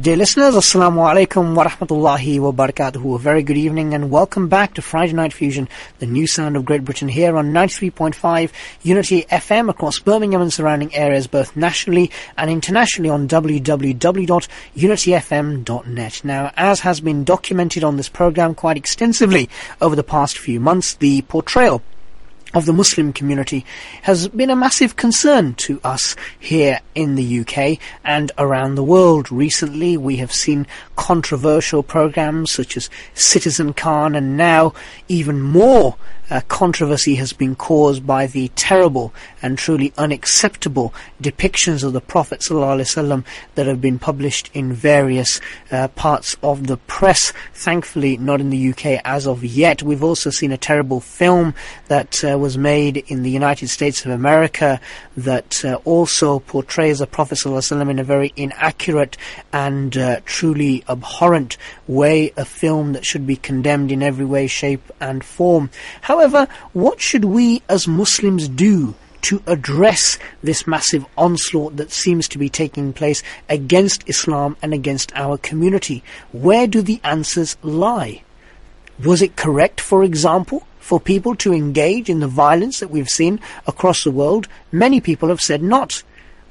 Dear listeners, Assalamu alaikum wa rahmatullahi wa barakatuhu. A very good evening and welcome back to Friday Night Fusion, the new sound of Great Britain here on 93.5 Unity FM across Birmingham and surrounding areas, both nationally and internationally on www.unityfm.net. Now, as has been documented on this program quite extensively over the past few months, the portrayal of the Muslim community has been a massive concern to us here in the UK and around the world. Recently, we have seen controversial programs such as Citizen Khan and now even more uh, controversy has been caused by the terrible and truly unacceptable depictions of the Prophet ﷺ that have been published in various uh, parts of the press. Thankfully, not in the UK as of yet. We've also seen a terrible film that uh, was made in the United States of America that uh, also portrays the Prophet ﷺ in a very inaccurate and uh, truly abhorrent way, a film that should be condemned in every way, shape, and form. However, what should we as Muslims do to address this massive onslaught that seems to be taking place against Islam and against our community? Where do the answers lie? Was it correct, for example, for people to engage in the violence that we've seen across the world? Many people have said not.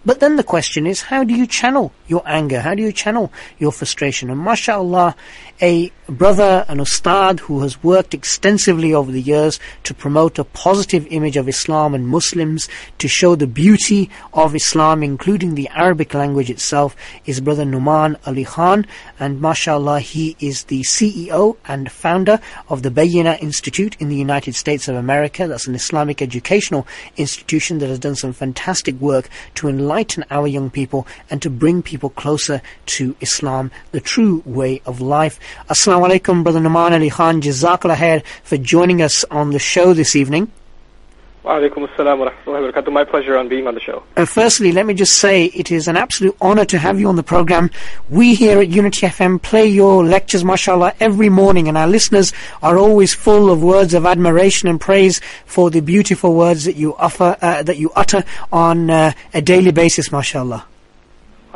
But then the question is, how do you channel your anger? How do you channel your frustration? And mashallah, a brother, an ustad who has worked extensively over the years to promote a positive image of Islam and Muslims, to show the beauty of Islam, including the Arabic language itself, is brother Nouman Ali Khan. And mashallah, he is the CEO and founder of the Bayyinah Institute in the United States of America. That's an Islamic educational institution that has done some fantastic work to enlighten our young people and to bring people closer to Islam, the true way of life. Assalamu alaikum, Brother Nouman Ali Khan. Jazakallah khair for joining us on the show this evening. Walaikum assalam wa rahmatullahi wa barakatuh. My pleasure on being on the show. Uh, firstly, let me just say it is an absolute honor to have you on the program. We here at Unity FM play your lectures, mashallah, every morning, and our listeners are always full of words of admiration and praise for the beautiful words that you offer, uh, that you utter on uh, a daily basis, mashallah.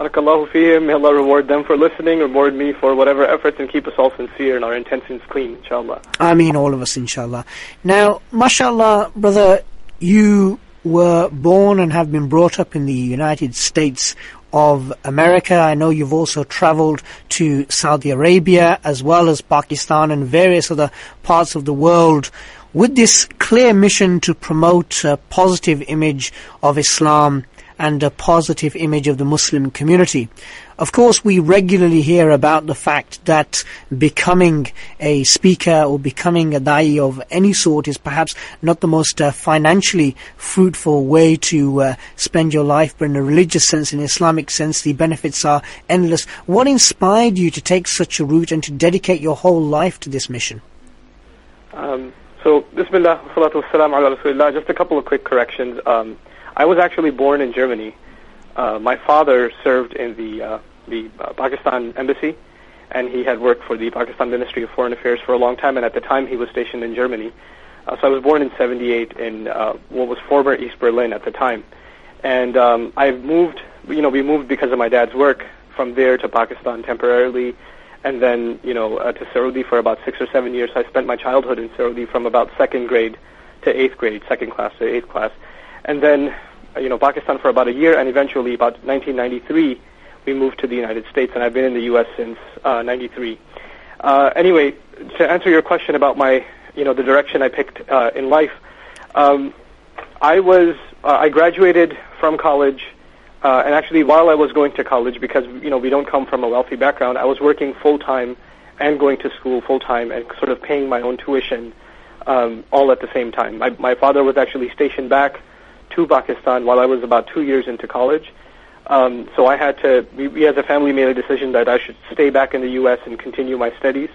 Barakallahu fihim. May Allah reward them for listening, reward me for whatever efforts, and keep us all sincere and our intentions clean, inshallah. I mean, all of us, inshallah. Now, mashallah, brother, you were born and have been brought up in the United States of America. I know you've also traveled to Saudi Arabia as well as Pakistan and various other parts of the world with this clear mission to promote a positive image of Islam and a positive image of the Muslim community. Of course, we regularly hear about the fact that becoming a speaker or becoming a da'i of any sort is perhaps not the most uh, financially fruitful way to uh, spend your life, but in a religious sense, in Islamic sense, the benefits are endless. What inspired you to take such a route and to dedicate your whole life to this mission? Um, so, Bismillah, salatu wassalam ala Rasulillah. Just a couple of quick corrections. Um, I was actually born in Germany. Uh, my father served in the uh, the uh, Pakistan embassy, and he had worked for the Pakistan Ministry of Foreign Affairs for a long time. And at the time, he was stationed in Germany. Uh, so I was born in '78 in uh, what was former East Berlin at the time. And um, I moved. You know, we moved because of my dad's work from there to Pakistan temporarily, and then you know uh, to Saudi for about six or seven years. So I spent my childhood in Saudi from about second grade to eighth grade, second class to eighth class and then you know Pakistan for about a year, and eventually about 1993 we moved to the United States, and I've been in the U.S. since uh, '93. Uh, anyway, to answer your question about my you know the direction I picked uh, in life, um, I was uh, I graduated from college. Uh, and actually, while I was going to college, because you know we don't come from a wealthy background, I was working full time and going to school full time and sort of paying my own tuition um, all at the same time. My, my father was actually stationed back to Pakistan while I was about two years into college. Um, so I had to, we, we as a family made a decision that I should stay back in the U.S. and continue my studies.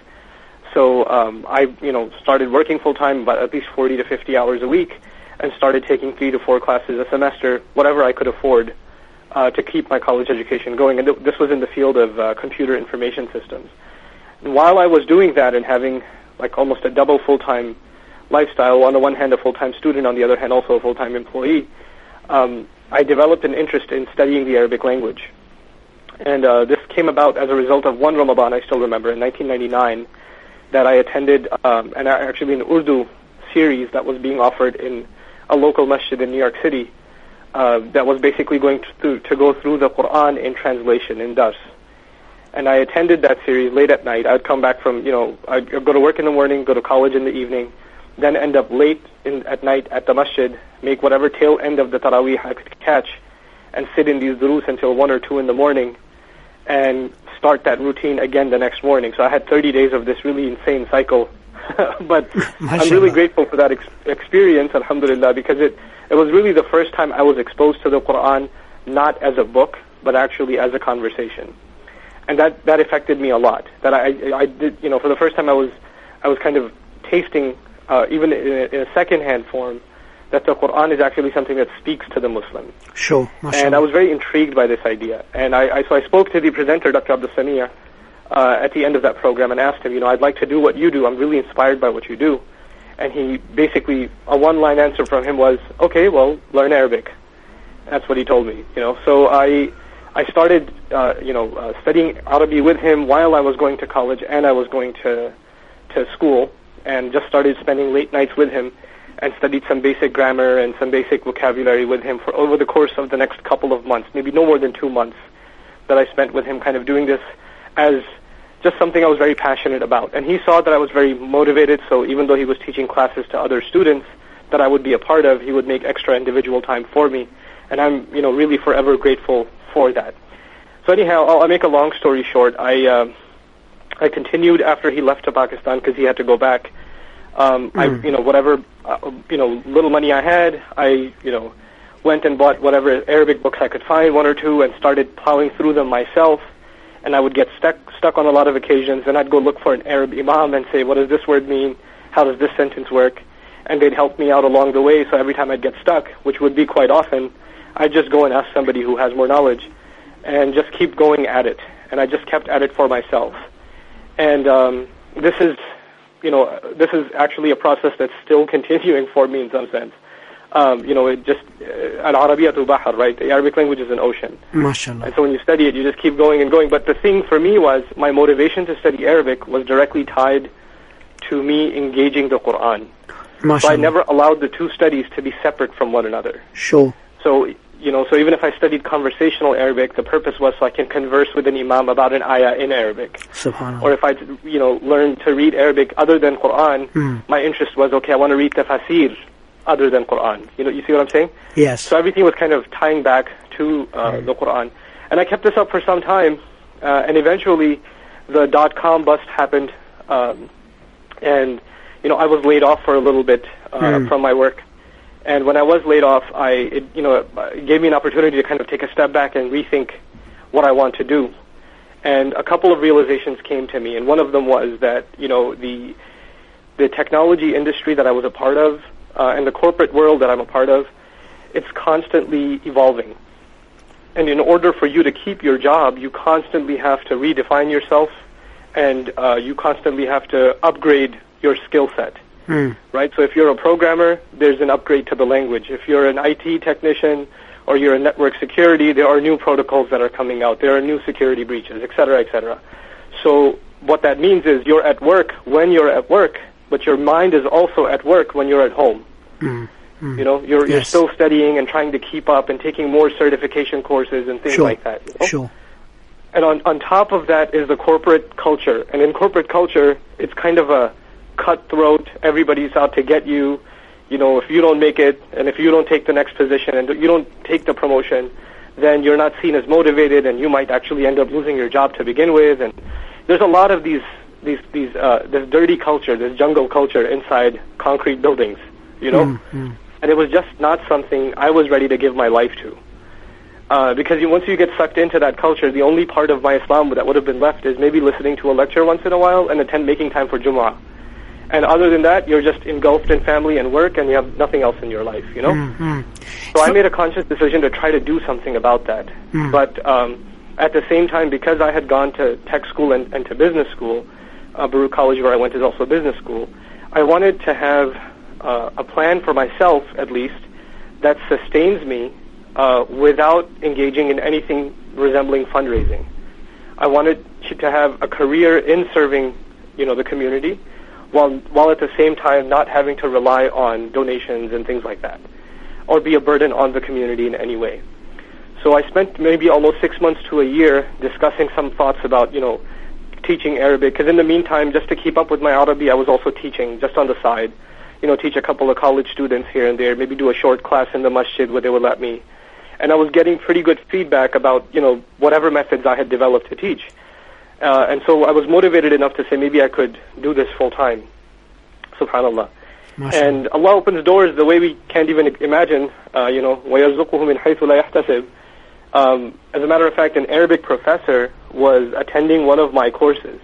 So um, I, you know, started working full time, about at least 40 to 50 hours a week, and started taking three to four classes a semester, whatever I could afford, uh, to keep my college education going. And th- this was in the field of uh, computer information systems. And while I was doing that and having like almost a double full-time lifestyle, on the one hand a full-time student, on the other hand also a full-time employee, um, I developed an interest in studying the Arabic language. And uh, this came about as a result of one Ramadan I still remember in 1999 that I attended um, and actually an Urdu series that was being offered in a local masjid in New York City uh, that was basically going to, to go through the Quran in translation in Dars. And I attended that series late at night. I'd come back from, you know, I'd go to work in the morning, go to college in the evening, then end up late in, at night at the masjid, make whatever tail end of the Taraweeh I could catch, and sit in these durus until 1 or 2 in the morning, and start that routine again the next morning. So I had 30 days of this really insane cycle. but I'm really grateful for that ex- experience, alhamdulillah, because it, it was really the first time I was exposed to the Quran not as a book, but actually as a conversation. And that, that affected me a lot. That I, I did, you know, for the first time I was, I was kind of tasting uh, even in a, in a second-hand form, that the Quran is actually something that speaks to the Muslim. Sure. And I was very intrigued by this idea. And I, I so I spoke to the presenter, Dr. Abdul Samia, uh, at the end of that program and asked him, you know, I'd like to do what you do. I'm really inspired by what you do. And he basically, a one-line answer from him was, okay, well, learn Arabic. That's what he told me, you know. So I, I started, uh, you know, uh, studying Arabic with him while I was going to college and I was going to, to school and just started spending late nights with him and studied some basic grammar and some basic vocabulary with him for over the course of the next couple of months, maybe no more than two months that I spent with him kind of doing this as just something I was very passionate about. And he saw that I was very motivated, so even though he was teaching classes to other students that I would be a part of, he would make extra individual time for me. And I'm, you know, really forever grateful for that. So anyhow, I'll, I'll make a long story short. I, uh, I continued after he left to Pakistan because he had to go back. Um, mm. I, hmm. you know, whatever, uh, you know, little money I had, I, you know, went and bought whatever Arabic books I could find, one or two, and started plowing through them myself. And I would get stuck stuck on a lot of occasions, and I'd go look for an Arab imam and say, what does this word mean? How does this sentence work? And they'd help me out along the way. So every time I'd get stuck, which would be quite often, I'd just go and ask somebody who has more knowledge, and just keep going at it. And I just kept at it for myself. And um, this is, you know, this is actually a process that's still continuing for me in some sense. Um, you know, it just uh, al-Arabiyatu bahr, right? The Arabic language is an ocean. MashaAllah. And so when you study it, you just keep going and going. But the thing for me was my motivation to study Arabic was directly tied to me engaging the Quran. MashaAllah. So I never allowed the two studies to be separate from one another. Sure. So you know, so even if I studied conversational Arabic, the purpose was so I can converse with an imam about an ayah in Arabic. Subhanallah. Or if I, you know, learn to read Arabic other than Quran, mm. my interest was, okay, I want to read tafsir other than Quran. You know, you see what I'm saying? Yes. So everything was kind of tying back to uh, mm. the Quran. And I kept this up for some time, uh, and eventually the dot-com bust happened, um, and, you know, I was laid off for a little bit uh, mm. from my work. And when I was laid off, I it, you know it gave me an opportunity to kind of take a step back and rethink what I want to do. And a couple of realizations came to me, and one of them was that you know the the technology industry that I was a part of uh, and the corporate world that I'm a part of, it's constantly evolving. And in order for you to keep your job, you constantly have to redefine yourself, and uh, you constantly have to upgrade your skill set. Mm. Right? So if you're a programmer, there's an upgrade to the language. If you're an IT technician or you're a network security, there are new protocols that are coming out. There are new security breaches, et cetera, et cetera. So what that means is you're at work when you're at work, but your mind is also at work when you're at home. Mm. Mm. You know, you're yes. you're still studying and trying to keep up and taking more certification courses and things sure. like that. You know? Sure. And on on top of that is the corporate culture. And in corporate culture, it's kind of a cutthroat. Everybody's out to get you. You know, if you don't make it, and if you don't take the next position, and you don't take the promotion, then you're not seen as motivated, and you might actually end up losing your job to begin with. And there's a lot of these these these uh, this dirty culture, this jungle culture inside concrete buildings. You know, mm-hmm. and it was just not something I was ready to give my life to. Uh, because you, once you get sucked into that culture, the only part of my Islam that would have been left is maybe listening to a lecture once in a while and attend making time for Jumu'ah. And other than that, you're just engulfed in family and work, and you have nothing else in your life, you know? Mm-hmm. So, so, I made a conscious decision to try to do something about that. Mm. But um, at the same time, because I had gone to tech school and, and to business school, uh, Baruch College, where I went, is also a business school. I wanted to have uh, a plan for myself, at least, that sustains me uh, without engaging in anything resembling fundraising. I wanted to have a career in serving, you know, the community, while while at the same time not having to rely on donations and things like that, or be a burden on the community in any way. So I spent maybe almost six months to a year discussing some thoughts about, you know, teaching Arabic. Because in the meantime, just to keep up with my Arabic, I was also teaching just on the side. You know, teach a couple of college students here and there. Maybe do a short class in the masjid where they would let me. And I was getting pretty good feedback about, you know, whatever methods I had developed to teach. Uh, and so I was motivated enough to say maybe I could do this full time. Subhanallah. Mashallah. And Allah opens doors the way we can't even imagine. Uh, you know, وَيَرْزُقُهُ مِنْ حَيْثُ لَا يَحْتَسِبُ um, as a matter of fact, an Arabic professor was attending one of my courses.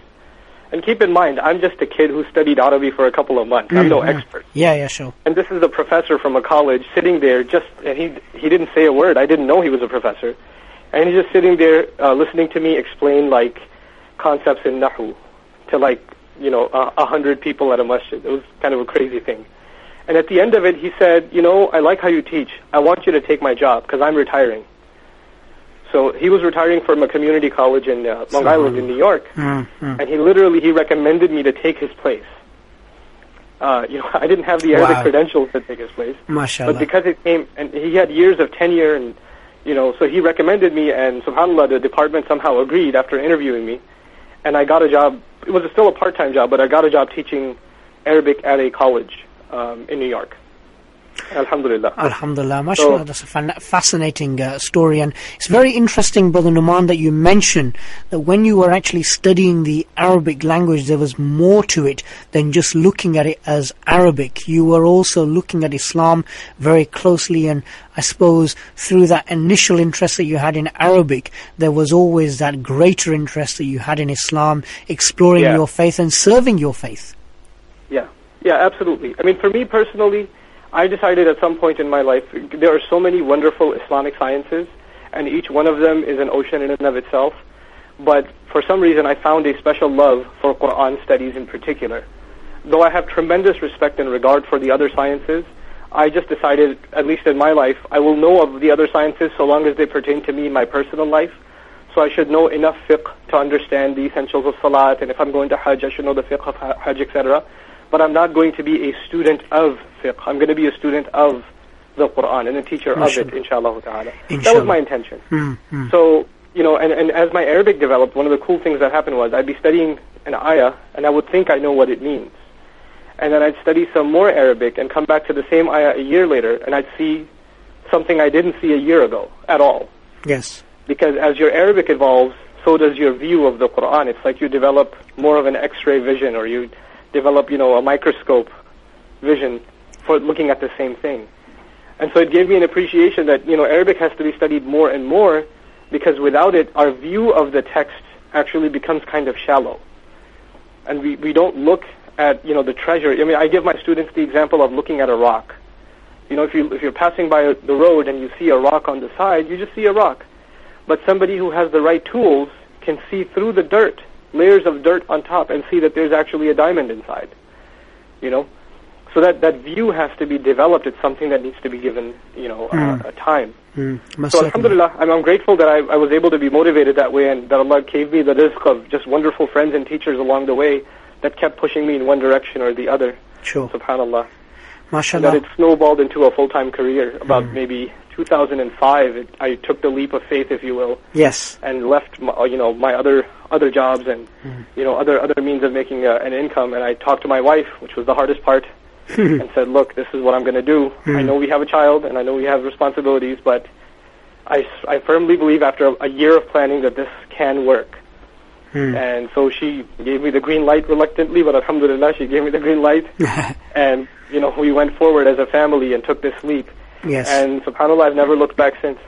And keep in mind, I'm just a kid who studied Arabic for a couple of months. I'm no Mhm. expert. Yeah, yeah, sure. And this is the professor from a college sitting there just, and he, he didn't say a word. I didn't know he was a professor. And he's just sitting there uh, listening to me explain like concepts in Nahu to like, you know, a, a hundred people at a masjid. It was kind of a crazy thing. And at the end of it, he said, you know, I like how you teach. I want you to take my job because I'm retiring. So he was retiring from a community college in uh, Long Island in New York Mm, mm. and he literally he recommended me to take his place. Uh, you know, I didn't have the Arabic Wow. credentials to take his place, Mashallah. but because it came, and he had years of tenure, and you know, so he recommended me, and Subhanallah, the department somehow agreed after interviewing me, and I got a job. It was still a part-time job, but I got a job teaching Arabic at a college um, in New York. Alhamdulillah. Alhamdulillah, mashallah, that's a fan- fascinating uh, story, and it's very interesting, Brother Nouman, that you mentioned that when you were actually studying the Arabic language, there was more to it than just looking at it as Arabic. You were also looking at Islam very closely, and I suppose through that initial interest that you had in Arabic, there was always that greater interest that you had in Islam, exploring Yeah. your faith and serving your faith. Yeah, yeah, absolutely. I mean, for me personally, I decided at some point in my life there are so many wonderful Islamic sciences, and each one of them is an ocean in and of itself. But for some reason, I found a special love for Quran studies in particular. Though I have tremendous respect and regard for the other sciences, I just decided, at least in my life, I will know of the other sciences so long as they pertain to me in my personal life. So I should know enough fiqh to understand the essentials of salat, and if I'm going to Hajj, I should know the fiqh of Hajj, etc. But I'm not going to be a student of fiqh. I'm going to be a student of the Quran and a teacher of it, inshallah ta'ala. That was my intention. Mm, mm. So, you know, and, and as my Arabic developed, one of the cool things that happened was I'd be studying an ayah, and I would think I know what it means. And then I'd study some more Arabic and come back to the same ayah a year later, and I'd see something I didn't see a year ago at all. Yes. Because as your Arabic evolves, so does your view of the Quran. It's like you develop more of an X-ray vision, or you develop, you know, a microscope vision for looking at the same thing. And so it gave me an appreciation that, you know, Arabic has to be studied more and more because without it, our view of the text actually becomes kind of shallow. And we, we don't look at, you know, the treasure. I mean, I give my students the example of looking at a rock. You know, if, you, if you're passing by the road and you see a rock on the side, you just see a rock. But somebody who has the right tools can see through the dirt, layers of dirt on top, and see that there's actually a diamond inside. You know? So that, that view has to be developed. It's something that needs to be given, you know, Mm. uh, a time. Mm, So certainly. alhamdulillah, I'm, I'm grateful that I, I was able to be motivated that way and that Allah gave me the rizq of just wonderful friends and teachers along the way that kept pushing me in one direction or the other. Sure. Subhanallah. And that it snowballed into a full-time career. About Mm. maybe 2005, it, I took the leap of faith, if you will, Yes. and left, my, you know, my other other jobs and Mm. you know other other means of making uh, an income. And I talked to my wife, which was the hardest part, and said, "Look, this is what I'm going to do. I Mm. know we have a child, and I know we have responsibilities, but I, s- I firmly believe after a, a year of planning that this can work." Mm. And so she gave me the green light reluctantly, but alhamdulillah, she gave me the green light. and, you know, we went forward as a family and took this leap. Yes. And subhanAllah, I've never looked back since.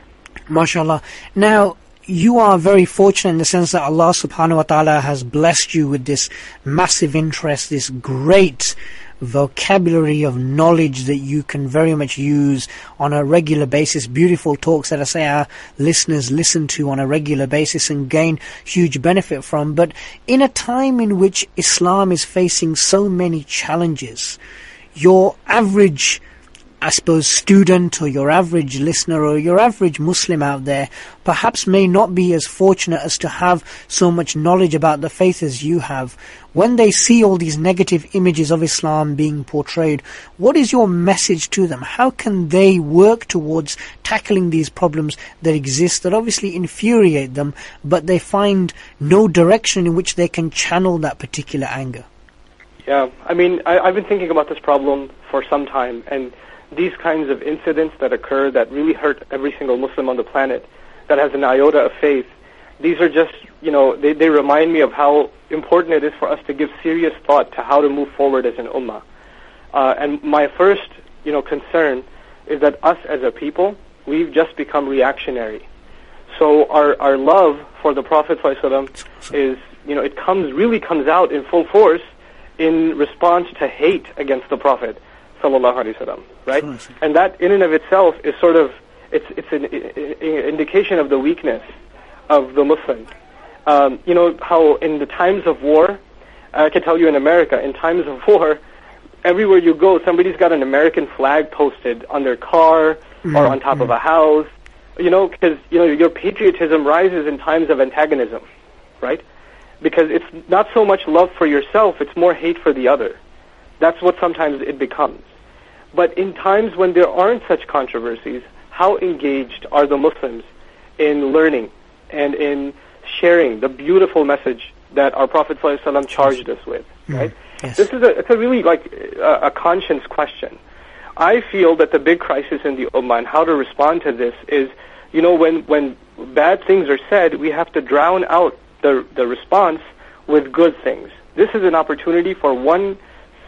MashaAllah. Now, you are very fortunate in the sense that Allah subhanahu wa ta'ala has blessed you with this massive interest, this great vocabulary of knowledge that you can very much use on a regular basis. Beautiful talks that I say our listeners listen to on a regular basis and gain huge benefit from. But in a time in which Islam is facing so many challenges, your average I suppose, student or your average listener or your average Muslim out there perhaps may not be as fortunate as to have so much knowledge about the faith as you have. When they see all these negative images of Islam being portrayed, what is your message to them? How can they work towards tackling these problems that exist that obviously infuriate them, but they find no direction in which they can channel that particular anger? Yeah, I mean, I, I've been thinking about this problem for some time, and these kinds of incidents that occur that really hurt every single Muslim on the planet that has an iota of faith, these are just, you know, they, they remind me of how important it is for us to give serious thought to how to move forward as an ummah. Uh, and my first, you know, concern is that us as a people, we've just become reactionary. So our, our love for the Prophet ﷺ is, you know, it comes, really comes out in full force in response to hate against the Prophet sallallahu alaihi wasallam, right? And that in and of itself is sort of it's it's an indication of the weakness of the Muslim. Um, you know how in the times of war, I can tell you in America, in times of war, everywhere you go, somebody's got an American flag posted on their car mm-hmm. or on top mm-hmm. of a house. You know, because you know your patriotism rises in times of antagonism, right? Because it's not so much love for yourself; it's more hate for the other. That's what sometimes it becomes. But in times when there aren't such controversies, how engaged are the Muslims in learning and in sharing the beautiful message that our Prophet ﷺ charged us with? Mm-hmm. Right? Yes. This is a it's a really like a, a conscience question. I feel that the big crisis in the ummah and how to respond to this is, you know, when when bad things are said, we have to drown out the the response with good things. This is an opportunity for one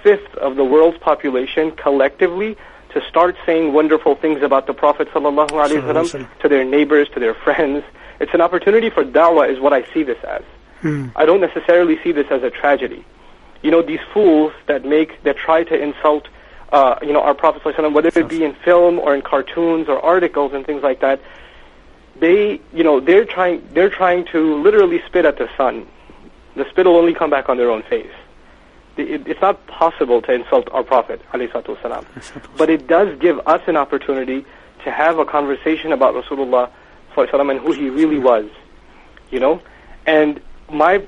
fifth of the world's population collectively to start saying wonderful things about the Prophet ﷺ to their neighbors, to their friends. It's an opportunity for da'wah is what I see this as. Hmm. I don't necessarily see this as a tragedy. You know, these fools that make, that try to insult, uh, you know, our Prophet ﷺ, whether it be in film or in cartoons or articles and things like that, they, you know, they're trying, they're trying to literally spit at the sun. The spit will only come back on their own face it's not possible to insult our Prophet والسلام, but it does give us an opportunity to have a conversation about Rasulullah وسلم, and who he really was, you know. And my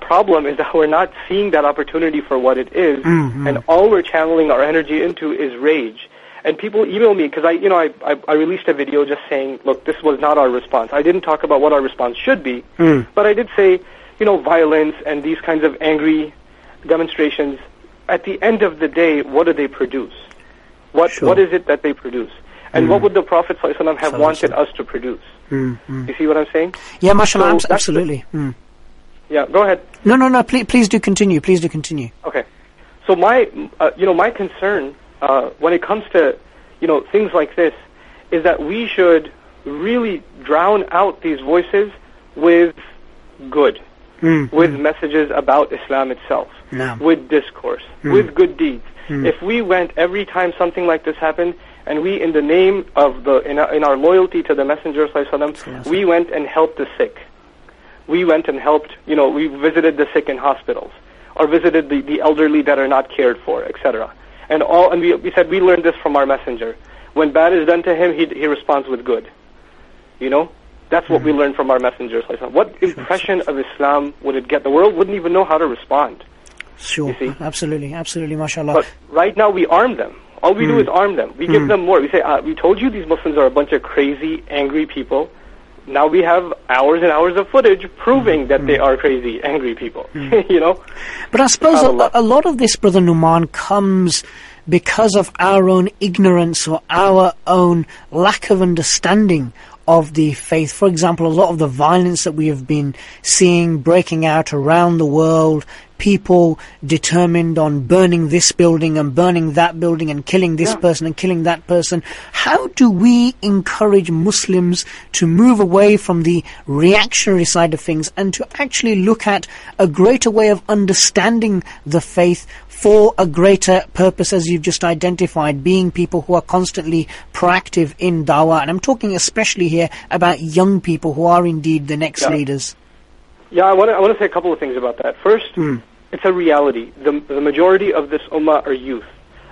problem is that we're not seeing that opportunity for what it is, mm-hmm. and all we're channeling our energy into is rage. And people email me because I, you know, I, I, I released a video just saying, look, this was not our response. I didn't talk about what our response should be, mm. but I did say, you know, violence and these kinds of angry demonstrations, at the end of the day, what do they produce? What sure. what is it that they produce? And mm. what would the Prophet ﷺ have wanted us to produce? Mm, mm. You see what I'm saying? Yeah, mashallah, so absolutely. Mm. Yeah, go ahead. No, no, no. Please, please do continue. Please do continue. Okay. So my, uh, you know, my concern uh, when it comes to, you know, things like this, is that we should really drown out these voices with good mm, with messages about Islam itself, no. with discourse, mm. with good deeds. Mm. If we went every time something like this happened, and we, in the name of the, in our, in our loyalty to the Messenger Sallallahu we went and helped the sick. We went and helped, you know, we visited the sick in hospitals, or visited the, the elderly that are not cared for, etc. And all, and we, we said we learned this from our Messenger. When bad is done to him, he, he responds with good. You know, that's what mm-hmm. we learned from our messengers. What impression of Islam would it get? The world wouldn't even know how to respond. Sure, absolutely, absolutely, mashallah. But right now we arm them. All we mm. do is arm them. We mm. give them more. We say, uh, we told you these Muslims are a bunch of crazy, angry people. Now we have hours and hours of footage proving mm. that they mm. are crazy, angry people. You know. But I suppose a, a lot of this, brother Nouman, comes because of our own ignorance or our own lack of understanding of the faith. For example, a lot of the violence that we have been seeing breaking out around the world people determined on burning this building and burning that building and killing this Yeah. person and killing that person. How do we encourage Muslims to move away from the reactionary side of things and to actually look at a greater way of understanding the faith for a greater purpose, as you've just identified, being people who are constantly proactive in dawah. And I'm talking especially here about young people who are indeed the next Yeah. leaders. Yeah, I want to I want to say a couple of things about that. First, hmm. it's a reality. The the majority of this ummah are youth.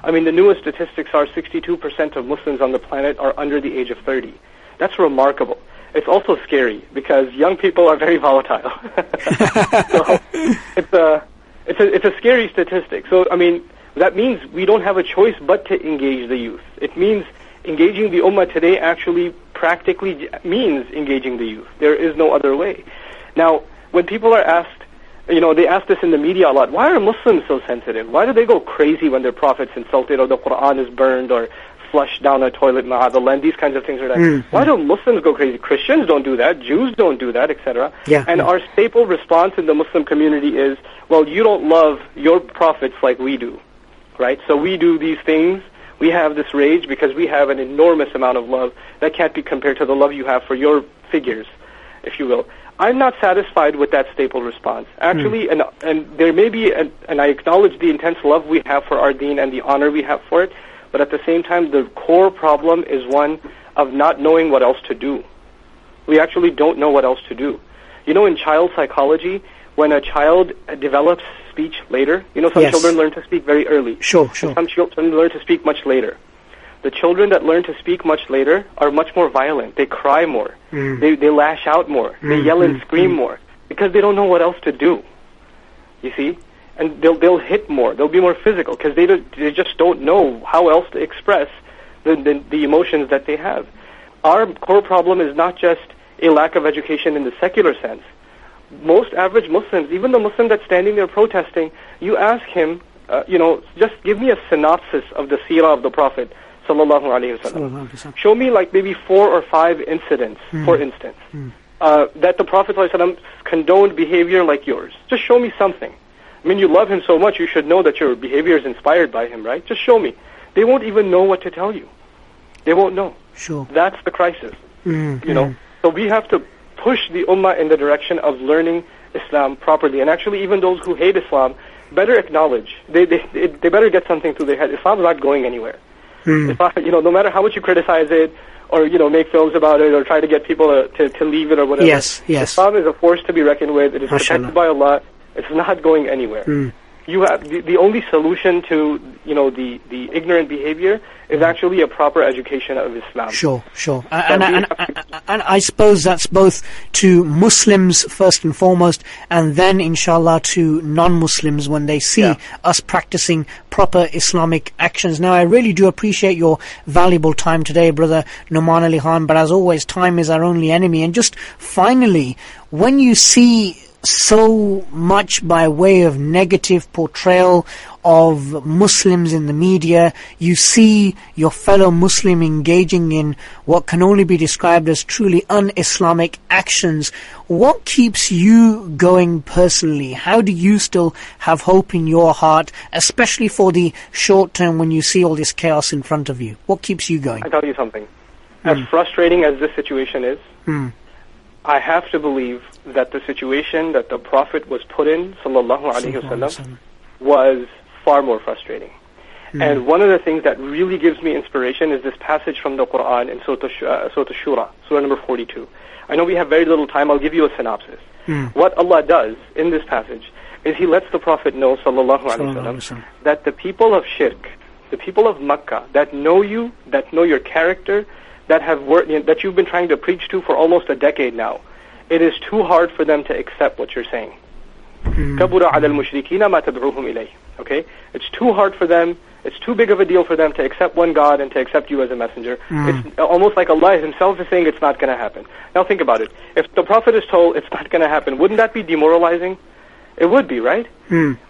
I mean, the newest statistics are 62% of Muslims on the planet are under the age of 30. That's remarkable. It's also scary because young people are very volatile. so it's a it's a it's a scary statistic. So I mean, that means we don't have a choice but to engage the youth. It means engaging the ummah today actually practically means engaging the youth. There is no other way. Now, when people are asked, you know, they ask this in the media a lot. Why are Muslims so sensitive? Why do they go crazy when their prophet's insulted or the Quran is burned or flushed down a toilet, ma'adallah, and these kinds of things are like, mm, why mm. do Muslims go crazy? Christians don't do that. Jews don't do that, etc. Yeah, and yeah. our staple response in the Muslim community is, well, you don't love your prophets like we do, right? So we do these things. We have this rage because we have an enormous amount of love that can't be compared to the love you have for your figures, if you will. I'm not satisfied with that staple response. Actually, hmm. and and there may be, an, and I acknowledge the intense love we have for our dean and the honor we have for it, but at the same time, the core problem is one of not knowing what else to do. We actually don't know what else to do. You know, in child psychology, when a child develops speech later, you know, some Yes. children learn to speak very early. Sure, sure. Some children learn to speak much later. The children that learn to speak much later are much more violent. They cry more. Mm. They, they lash out more. They mm, yell and mm, scream more because they don't know what else to do. You see? And they'll, they'll hit more. They'll be more physical because they, don't- they just don't know how else to express the, the, the emotions that they have. Our core problem is not just a lack of education in the secular sense most average Muslims, even the Muslim that's standing there protesting, you ask him, uh, you know, just give me a synopsis of the seerah of the Prophet, sallallahu alaihi wasallam. Show me like maybe four or five incidents, for instance, uh, that the Prophet sallallahu condoned behavior like yours. Just show me something. I mean, you love him so much, you should know that your behavior is inspired by him, right? Just show me. They won't even know what to tell you. They won't know. Sure. That's the crisis. Mm, You know, so we have to push the ummah in the direction of learning Islam properly. And actually, even those who hate Islam better acknowledge they they they they better get something through their head. Islam's not going anywhere. Hmm. Islam, you know, no matter how much you criticize it or you know make films about it or try to get people to to, to leave it or whatever. Yes, yes. Islam is a force to be reckoned with. It is Mashallah. protected by Allah. It's not going anywhere. Hmm. You have the, the only solution to you know the the ignorant behavior is mm. actually a proper education of Islam. Sure, sure. And, and, have and, and, and I suppose that's both to Muslims first and foremost, and then inshallah to non-Muslims when they see Yeah. us practicing proper Islamic actions. Now I really do appreciate your valuable time today, brother Nouman Ali Khan, but as always, time is our only enemy. And just finally, when you see so much by way of negative portrayal of Muslims in the media. You see your fellow Muslim engaging in what can only be described as truly un-Islamic actions. What keeps you going personally? How do you still have hope in your heart, especially for the short term when you see all this chaos in front of you? What keeps you going? I tell you something. As frustrating as this situation is, Hmm. I have to believe that the situation that the Prophet was put in, sallallahu alaihi wasallam, was far more frustrating. And one of the things that really gives me inspiration is this passage from the Quran in Surah uh, Surah Shura, Surah number 42. I know we have very little time. I'll give you a synopsis. What Allah does in this passage is He lets the Prophet know, sallallahu alaihi wasallam, that the people of Shirk, the people of Makkah, that know you, that know your character, that have worked, that you've been trying to preach to for almost a decade now, it is too hard for them to accept what you're saying. كبر على المشركين ما تدعوهم إليه. Okay, it's too hard for them. It's too big of a deal for them to accept one God and to accept you as a messenger. It's almost like Allah Himself is saying it's not going to happen. Now think about it. If the Prophet is told it's not going to happen, wouldn't that be demoralizing? It would be, right?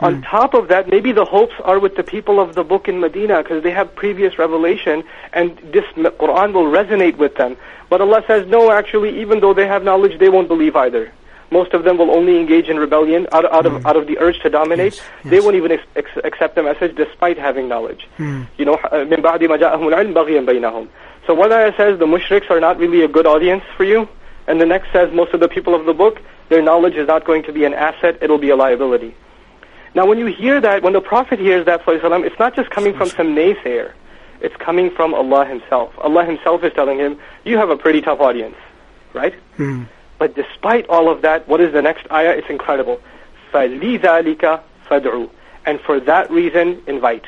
On top of that, maybe the hopes are with the people of the book in Medina because they have previous revelation and this m- Quran will resonate with them. But Allah says, no, actually, even though they have knowledge, they won't believe either. Most of them will only engage in rebellion out, out of out of the urge to dominate. Yes, They yes. won't even ex- ex- accept the message despite having knowledge. Hmm. You know, uh, من بعد ما جاءهم العلم بغيا بينهم. So one ayah says the mushriks are not really a good audience for you, and the next says most of the people of the book, their knowledge is not going to be an asset, it'll be a liability. Now when you hear that, when the Prophet hears that, ﷺ, it's not just coming from some naysayer. It's coming from Allah Himself. Allah Himself is telling him, you have a pretty tough audience, right? Hmm. But despite all of that, what is the next ayah? It's incredible. فَلِذَلِكَ فَادْعُوا And for that reason, invite.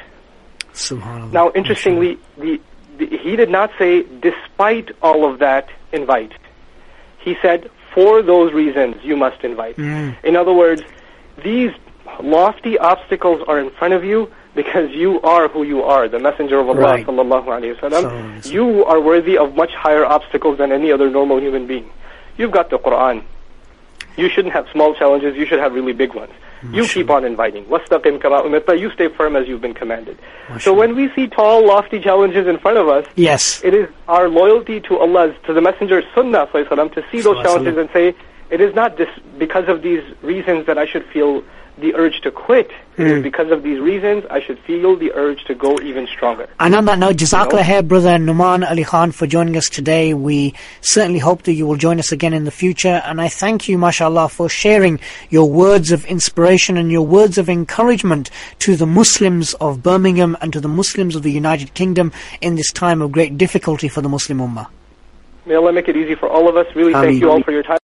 Subhanallah. Now, interestingly, the, the, he did not say, despite all of that, invite. He said, for those reasons, you must invite. Mm. In other words, these lofty obstacles are in front of you because you are who you are, the Messenger of Allah Right. sallallahu alayhi Sallallahu wasallam. alayhi wasallam. You are worthy of much higher obstacles than any other normal human being. You've got the Quran. You shouldn't have small challenges, you should have really big ones. You keep on inviting. وَاسْتَقِمْ كَمَا أُمِرْتَ You stay firm as you've been commanded. So Mashallah. when we see tall, lofty challenges in front of us, Yes. it is our loyalty to Allah's, to the Messenger's Sunnah sallallahu to see those Sallallahu challenges and say, it is not this, because of these reasons that I should feel the urge to quit. It Hmm. because of these reasons I should feel the urge to go even stronger. And on that note, Jazakallah know? brother Nouman Ali Khan, for joining us today. We certainly hope that you will join us again in the future. And I thank you, mashallah, for sharing your words of inspiration and your words of encouragement to the Muslims of Birmingham and to the Muslims of the United Kingdom in this time of great difficulty for the Muslim Ummah. May Allah make it easy for all of us. Really Ameen. thank you all for your time.